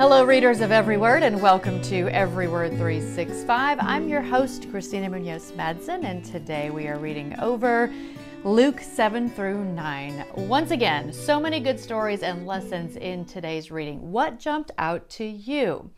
Hello, readers of Every Word, and welcome to Every Word 365. I'm your host, Christina Munoz Madsen, and today we are reading over Luke 7 through 9. Once again, so many good stories and lessons in today's reading. What jumped out to you?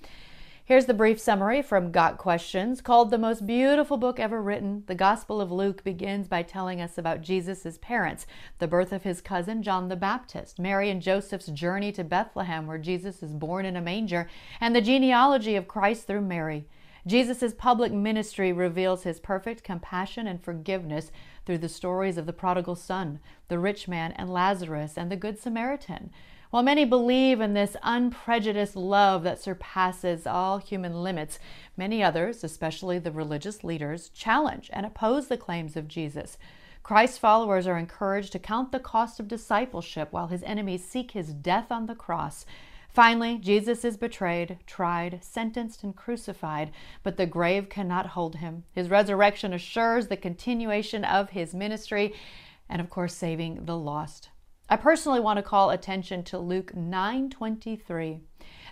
Here's the brief summary from Got Questions called The Most Beautiful Book Ever Written. The Gospel of Luke begins by telling us about Jesus' parents, the birth of his cousin John the Baptist, Mary and Joseph's journey to Bethlehem, where Jesus is born in a manger, and the genealogy of Christ through Mary. Jesus' public ministry reveals his perfect compassion and forgiveness through the stories of the prodigal son, the rich man, and Lazarus, and the Good Samaritan. While many believe in this unprejudiced love that surpasses all human limits, many others, especially the religious leaders, challenge and oppose the claims of Jesus. Christ's followers are encouraged to count the cost of discipleship while his enemies seek his death on the cross. Finally, Jesus is betrayed, tried, sentenced, and crucified, but the grave cannot hold him. His resurrection assures the continuation of his ministry and, of course, saving the lost. I personally want to call attention to Luke 9:23.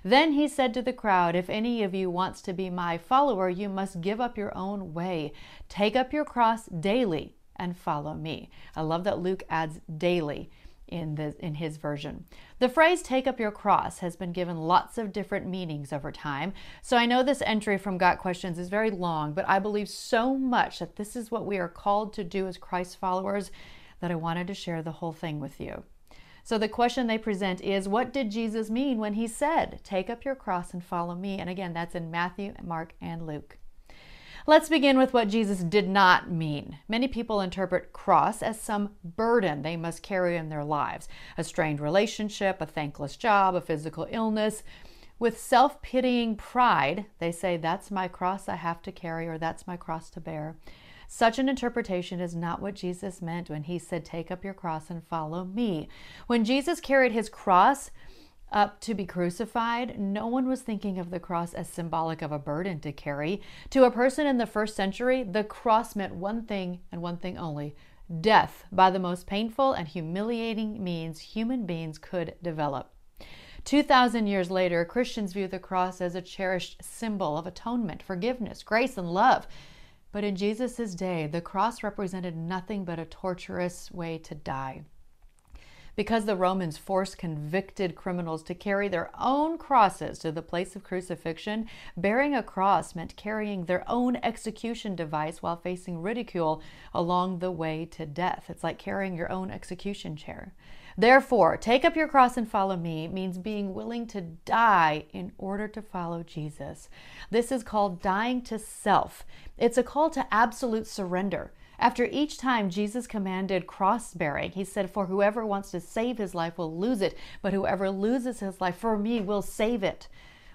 Then he said to the crowd, If any of you wants to be my follower, you must give up your own way. Take up your cross daily and follow me. I love that Luke adds daily in the in his version. The phrase take up your cross has been given lots of different meanings over time. So I know this entry from Got Questions is very long, but I believe so much that this is what we are called to do as Christ followers that I wanted to share the whole thing with you. So the question they present is what did Jesus mean when he said, Take up your cross and follow me? And again, that's in Matthew, Mark, and Luke. Let's begin with what Jesus did not mean. Many people interpret cross as some burden they must carry in their lives a strained relationship, a thankless job, a physical illness. With self pitying pride, they say, That's my cross I have to carry, or that's my cross to bear. Such an interpretation is not what Jesus meant when he said, Take up your cross and follow me. When Jesus carried his cross, up to be crucified, no one was thinking of the cross as symbolic of a burden to carry. To a person in the first century, the cross meant one thing and one thing only death by the most painful and humiliating means human beings could develop. 2,000 years later, Christians view the cross as a cherished symbol of atonement, forgiveness, grace, and love. But in Jesus' day, the cross represented nothing but a torturous way to die. Because the Romans forced convicted criminals to carry their own crosses to the place of crucifixion, bearing a cross meant carrying their own execution device while facing ridicule along the way to death. It's like carrying your own execution chair. Therefore, take up your cross and follow me means being willing to die in order to follow Jesus. This is called dying to self. It's a call to absolute surrender. After each time Jesus commanded cross bearing, he said, For whoever wants to save his life will lose it, but whoever loses his life for me will save it.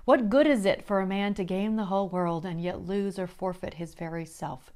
What good is it for a man to gain the whole world and yet lose or forfeit his very self?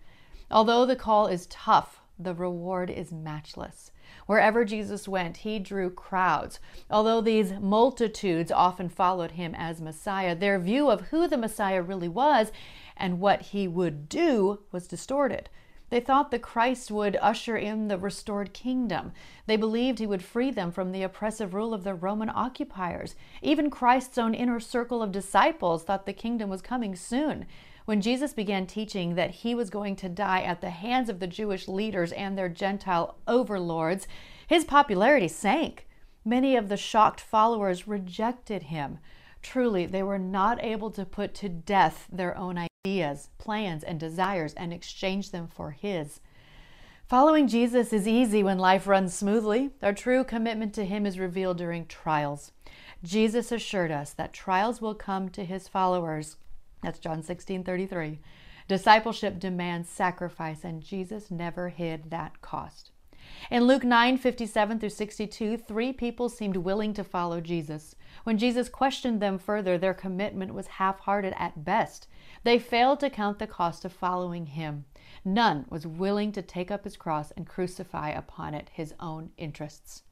Although the call is tough, the reward is matchless. Wherever Jesus went, he drew crowds. Although these multitudes often followed him as Messiah, their view of who the Messiah really was and what he would do was distorted. They thought the Christ would usher in the restored kingdom. They believed he would free them from the oppressive rule of the Roman occupiers. Even Christ's own inner circle of disciples thought the kingdom was coming soon. When Jesus began teaching that he was going to die at the hands of the Jewish leaders and their Gentile overlords, his popularity sank. Many of the shocked followers rejected him. Truly, they were not able to put to death their own ideas, plans, and desires and exchange them for his. Following Jesus is easy when life runs smoothly. Our true commitment to him is revealed during trials. Jesus assured us that trials will come to his followers that's John 16 33. Discipleship demands sacrifice, and Jesus never hid that cost. In Luke 9 57 through 62, three people seemed willing to follow Jesus. When Jesus questioned them further, their commitment was half hearted at best. They failed to count the cost of following him. None was willing to take up his cross and crucify upon it his own interests.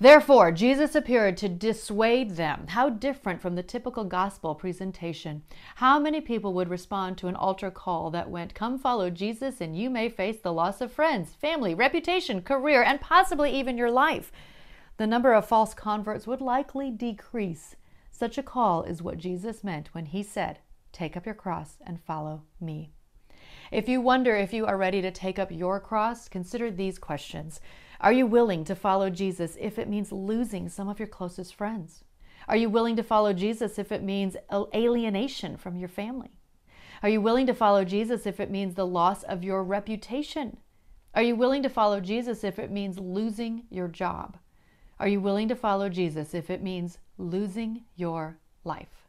Therefore, Jesus appeared to dissuade them. How different from the typical gospel presentation. How many people would respond to an altar call that went, Come follow Jesus, and you may face the loss of friends, family, reputation, career, and possibly even your life? The number of false converts would likely decrease. Such a call is what Jesus meant when he said, Take up your cross and follow me. If you wonder if you are ready to take up your cross, consider these questions. Are you willing to follow Jesus if it means losing some of your closest friends? Are you willing to follow Jesus if it means alienation from your family? Are you willing to follow Jesus if it means the loss of your reputation? Are you willing to follow Jesus if it means losing your job? Are you willing to follow Jesus if it means losing your life?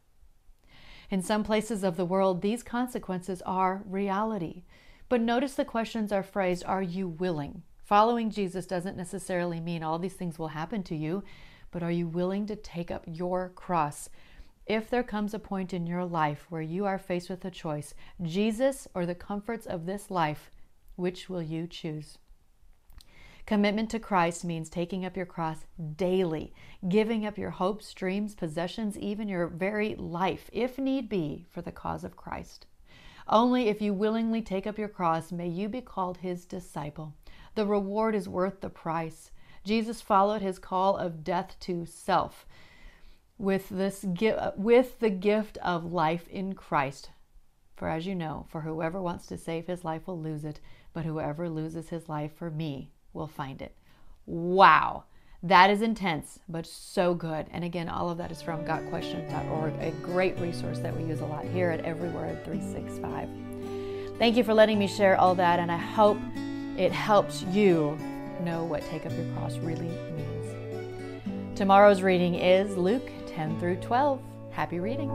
In some places of the world, these consequences are reality. But notice the questions are phrased Are you willing? Following Jesus doesn't necessarily mean all these things will happen to you, but are you willing to take up your cross? If there comes a point in your life where you are faced with a choice, Jesus or the comforts of this life, which will you choose? Commitment to Christ means taking up your cross daily, giving up your hopes, dreams, possessions, even your very life, if need be, for the cause of Christ. Only if you willingly take up your cross may you be called his disciple. The reward is worth the price. Jesus followed his call of death to self with this with the gift of life in Christ. For as you know, for whoever wants to save his life will lose it, but whoever loses his life for me will find it. Wow. That is intense, but so good. And again, all of that is from gotquestions.org, a great resource that we use a lot here at Every Word 365. Thank you for letting me share all that, and I hope it helps you know what take up your cross really means. Tomorrow's reading is Luke 10 through 12. Happy reading.